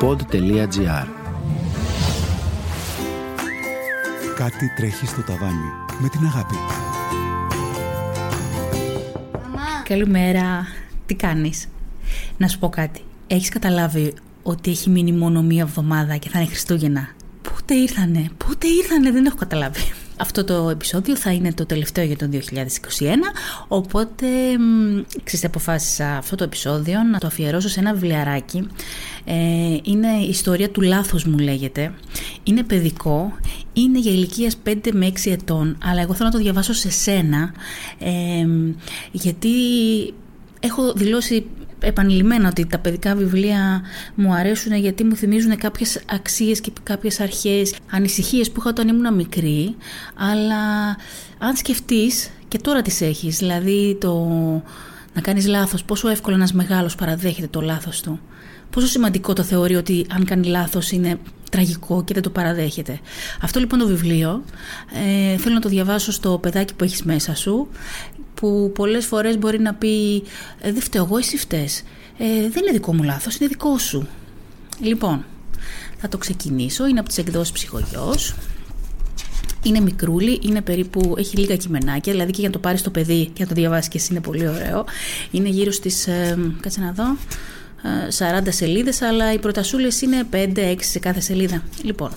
pod.gr Κάτι τρέχει στο ταβάνι με την αγάπη. Καλημέρα. Τι κάνεις; Να σου πω κάτι. Έχεις καταλάβει ότι έχει μείνει μόνο μία εβδομάδα και θα είναι Χριστούγεννα; Πότε ήρθανε, πότε ήρθανε, δεν έχω καταλάβει. Αυτό το επεισόδιο θα είναι το τελευταίο για το 2021, οπότε ξέρετε αποφάσισα αυτό το επεισόδιο να το αφιερώσω σε ένα βιβλιαράκι. Ε, είναι η ιστορία του λάθος μου λέγεται. Είναι παιδικό, είναι για ηλικίας 5 με 6 ετών, αλλά εγώ θέλω να το διαβάσω σε σένα, ε, γιατί έχω δηλώσει επανειλημμένα ότι τα παιδικά βιβλία μου αρέσουν γιατί μου θυμίζουν κάποιες αξίες και κάποιες αρχές, ανησυχίες που είχα όταν ήμουν μικρή, αλλά αν σκεφτείς και τώρα τις έχεις, δηλαδή το να κάνεις λάθος, πόσο εύκολο ένας μεγάλος παραδέχεται το λάθος του. Πόσο σημαντικό το θεωρεί ότι αν κάνει λάθος είναι τραγικό και δεν το παραδέχεται. Αυτό λοιπόν το βιβλίο ε, θέλω να το διαβάσω στο παιδάκι που έχεις μέσα σου που πολλές φορές μπορεί να πει ε, δεν φταίω εγώ εσύ φταίς. Ε, δεν είναι δικό μου λάθος, είναι δικό σου. Λοιπόν, θα το ξεκινήσω, είναι από τις εκδόσεις ψυχογιός. Είναι μικρούλι, είναι περίπου, έχει λίγα κειμενάκια, δηλαδή και για να το πάρεις το παιδί και να το διαβάσεις και εσύ είναι πολύ ωραίο. Είναι γύρω στις, ε, κάτσε να δω, 40 ε, σελίδες, αλλά οι προτασούλες είναι 5-6 σε κάθε σελίδα. Λοιπόν,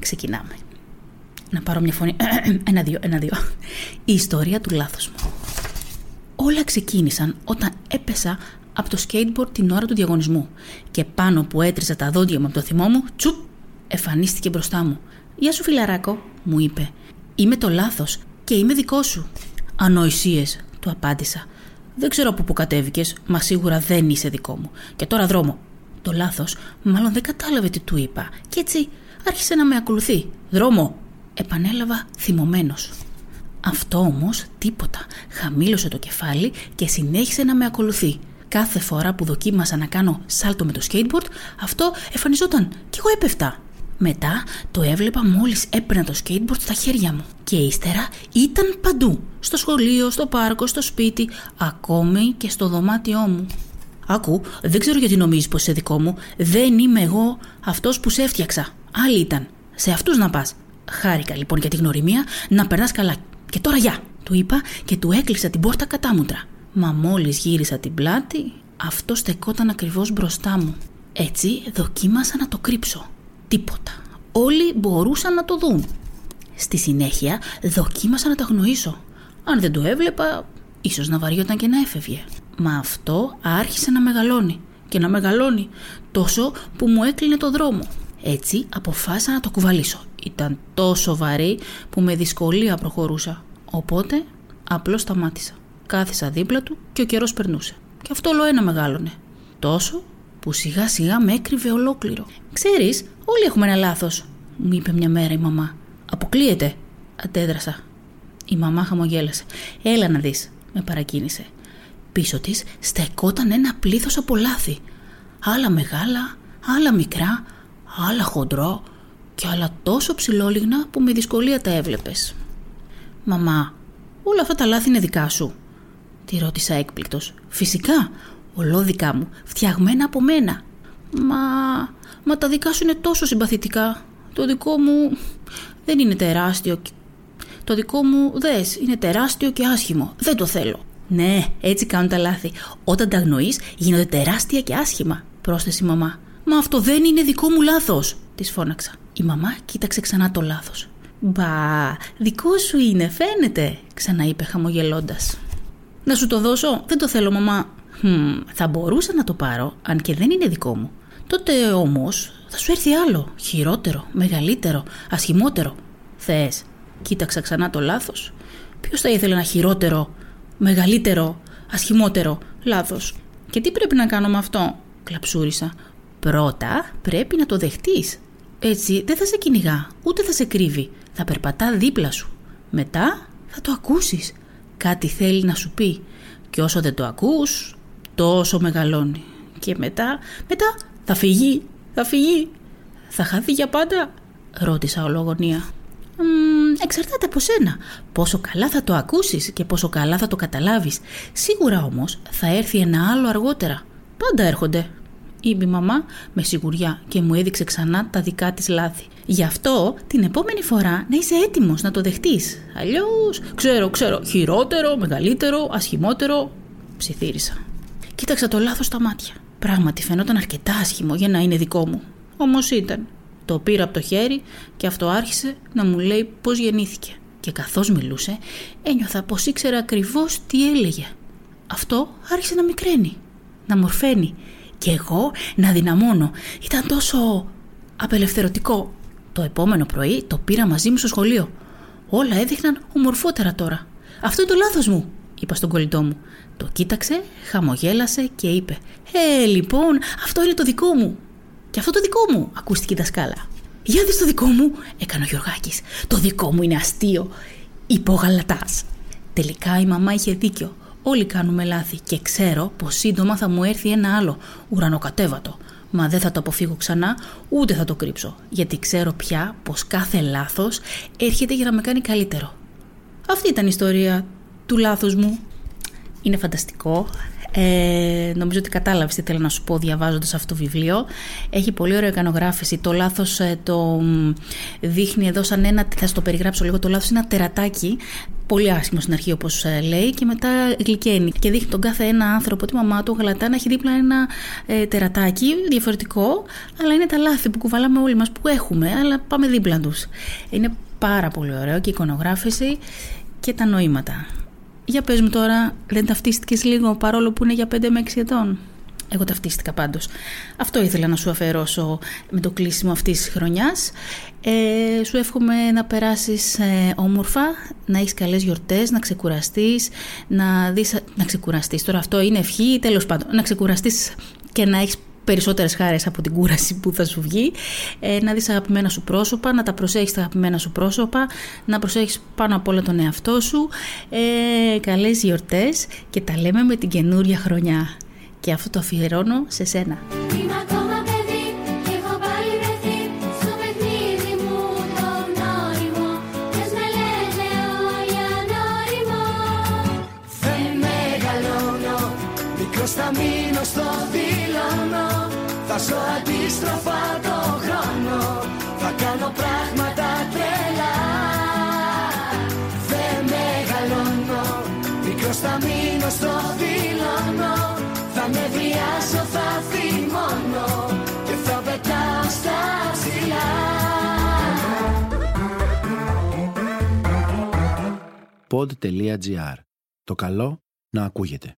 ξεκινάμε. Να πάρω μια φωνή. ένα-δύο, ένα-δύο. Η ιστορία του λάθος μου. Όλα ξεκίνησαν όταν έπεσα από το skateboard την ώρα του διαγωνισμού και πάνω που έτριζα τα δόντια μου από το θυμό μου, τσουπ, εμφανίστηκε μπροστά μου. «Γεια σου φιλαράκο», μου είπε. «Είμαι το λάθος και είμαι δικό σου». «Ανοησίες», του απάντησα. «Δεν ξέρω από πού κατέβηκες, μα σίγουρα δεν είσαι δικό μου. Και τώρα δρόμο». Το λάθος μάλλον δεν κατάλαβε τι του είπα και έτσι άρχισε να με ακολουθεί. «Δρόμο», επανέλαβα θυμωμένος. Αυτό όμως τίποτα. Χαμήλωσε το κεφάλι και συνέχισε να με ακολουθεί. Κάθε φορά που δοκίμασα να κάνω σάλτο με το skateboard, αυτό εμφανιζόταν και εγώ έπεφτα. Μετά το έβλεπα μόλις έπαιρνα το skateboard στα χέρια μου. Και ύστερα ήταν παντού. Στο σχολείο, στο πάρκο, στο σπίτι, ακόμη και στο δωμάτιό μου. Άκου, δεν ξέρω γιατί νομίζεις πως είσαι δικό μου. Δεν είμαι εγώ αυτός που σε έφτιαξα. Άλλοι ήταν. Σε αυτούς να πας. Χάρηκα λοιπόν για τη γνωριμία να περνάς καλά. Και τώρα γεια, του είπα και του έκλεισα την πόρτα κατάμουτρα. Μα μόλις γύρισα την πλάτη, αυτό στεκόταν ακριβώς μπροστά μου. Έτσι δοκίμασα να το κρύψω. Τίποτα. Όλοι μπορούσαν να το δουν. Στη συνέχεια δοκίμασα να τα γνωρίσω. Αν δεν το έβλεπα, ίσως να βαριόταν και να έφευγε. Μα αυτό άρχισε να μεγαλώνει και να μεγαλώνει τόσο που μου έκλεινε το δρόμο. Έτσι αποφάσισα να το κουβαλήσω ήταν τόσο βαρύ που με δυσκολία προχωρούσα. Οπότε απλώς σταμάτησα. Κάθισα δίπλα του και ο καιρός περνούσε. Και αυτό όλο ένα μεγάλωνε. Τόσο που σιγά σιγά με έκρυβε ολόκληρο. Ξέρεις, όλοι έχουμε ένα λάθος, μου είπε μια μέρα η μαμά. Αποκλείεται, αντέδρασα. Η μαμά χαμογέλασε. Έλα να δεις, με παρακίνησε. Πίσω της στεκόταν ένα πλήθος από λάθη. Άλλα μεγάλα, άλλα μικρά, άλλα χοντρό, και άλλα τόσο ψηλόλιγνα που με δυσκολία τα έβλεπες. «Μαμά, όλα αυτά τα λάθη είναι δικά σου» τη ρώτησα έκπληκτος. «Φυσικά, ολόδικα μου, φτιαγμένα από μένα». «Μα, μα τα δικά σου είναι τόσο συμπαθητικά. Το δικό μου δεν είναι τεράστιο. Το δικό μου, δες, είναι τεράστιο και άσχημο. Δεν το θέλω». «Ναι, έτσι κάνουν τα λάθη. Όταν τα αγνοείς, γίνονται τεράστια και άσχημα», πρόσθεσε η μαμά. «Μα αυτό δεν είναι δικό μου λάθος», της φώναξα. Η μαμά κοίταξε ξανά το λάθος. «Μπα, δικό σου είναι, φαίνεται», ξαναείπε χαμογελώντας. «Να σου το δώσω, δεν το θέλω μαμά». Hm, θα μπορούσα να το πάρω, αν και δεν είναι δικό μου. Τότε όμως θα σου έρθει άλλο, χειρότερο, μεγαλύτερο, ασχημότερο. Θες, κοίταξα ξανά το λάθος. Ποιος θα ήθελε ένα χειρότερο, μεγαλύτερο, ασχημότερο λάθος; Και τι πρέπει να κάνω με αυτό, κλαψούρισα. Πρώτα πρέπει να το δεχτείς έτσι δεν θα σε κυνηγά, ούτε θα σε κρύβει. Θα περπατά δίπλα σου. Μετά θα το ακούσεις. Κάτι θέλει να σου πει. Και όσο δεν το ακούς, τόσο μεγαλώνει. Και μετά, μετά θα φυγεί, θα φυγεί. Θα χαθεί για πάντα, ρώτησα ολογονία. εξαρτάται από σένα. Πόσο καλά θα το ακούσεις και πόσο καλά θα το καταλάβεις. Σίγουρα όμως θα έρθει ένα άλλο αργότερα. Πάντα έρχονται. είπε η μαμά με σιγουριά και μου έδειξε ξανά τα δικά της λάθη. Γι' αυτό την επόμενη φορά να είσαι έτοιμος να το δεχτείς. Αλλιώς, ξέρω, ξέρω, χειρότερο, μεγαλύτερο, ασχημότερο, ψιθύρισα. Κοίταξα το λάθος στα μάτια. Πράγματι φαινόταν αρκετά άσχημο για να είναι δικό μου. Όμως ήταν. Το πήρα από το χέρι και αυτό άρχισε να μου λέει πώς γεννήθηκε. Και καθώς μιλούσε ένιωθα πως ήξερα ακριβώς τι έλεγε. Αυτό άρχισε να μικραίνει, να μορφαίνει και εγώ να δυναμώνω. Ήταν τόσο απελευθερωτικό. Το επόμενο πρωί το πήρα μαζί μου στο σχολείο. Όλα έδειχναν ομορφότερα τώρα. Αυτό είναι το λάθος μου, είπα στον κολλητό μου. Το κοίταξε, χαμογέλασε και είπε «Ε, λοιπόν, αυτό είναι το δικό μου». «Και αυτό το δικό μου», ακούστηκε η δασκάλα. «Για δεις το δικό μου», έκανε ο Γιωργάκης. «Το δικό μου είναι αστείο», είπε ο Γαλατάς. Τελικά η μαμά είχε δίκιο. Όλοι κάνουμε λάθη και ξέρω πως σύντομα θα μου έρθει ένα άλλο, ουρανοκατέβατο. Μα δεν θα το αποφύγω ξανά, ούτε θα το κρύψω, γιατί ξέρω πια πως κάθε λάθος έρχεται για να με κάνει καλύτερο. Αυτή ήταν η ιστορία του λάθους μου. Είναι φανταστικό. Ε, νομίζω ότι κατάλαβες τι θέλω να σου πω διαβάζοντας αυτό το βιβλίο. Έχει πολύ ωραία εικανογράφηση. Το λάθος ε, το δείχνει εδώ σαν ένα, θα το περιγράψω λίγο, το λάθος είναι ένα τερατάκι πολύ άσχημο στην αρχή όπως ε, λέει και μετά γλυκαίνει και δείχνει τον κάθε ένα άνθρωπο, τη μαμά του, γαλατά να έχει δίπλα ένα ε, τερατάκι διαφορετικό αλλά είναι τα λάθη που κουβαλάμε όλοι μας που έχουμε αλλά πάμε δίπλα τους. Είναι πάρα πολύ ωραίο και η εικονογράφηση και τα νοήματα. Για πες μου τώρα, δεν ταυτίστηκες λίγο παρόλο που είναι για 5 με 6 ετών; Εγώ ταυτίστηκα πάντως. Αυτό ήθελα να σου αφαιρώσω με το κλείσιμο αυτής της χρονιάς. Ε, σου εύχομαι να περάσεις ε, όμορφα, να έχεις καλές γιορτές, να ξεκουραστείς, να, δεις, να ξεκουραστείς. Τώρα αυτό είναι ευχή, τέλος πάντων, να ξεκουραστείς και να έχεις περισσότερες χάρες από την κούραση που θα σου βγει, ε, να δεις αγαπημένα σου πρόσωπα, να τα προσέχεις τα αγαπημένα σου πρόσωπα, να προσέχεις πάνω απ' όλα τον εαυτό σου, ε, καλές γιορτές και τα λέμε με την καινούρια χρονιά. Και αυτό το αφιερώνω σε σένα. Θα μείνω στο δηλώνω Θα ζω αντίστροφα το χρόνο. Θα κάνω πράγματα τρελά. Δεν μεγαλώνω. Μικρός θα μείνω στο δηλώνω Θα με βριάσω, θα θυμώνω. Και θα πετάω στα ψηλά. Pod.gr. Το καλό να ακούγεται.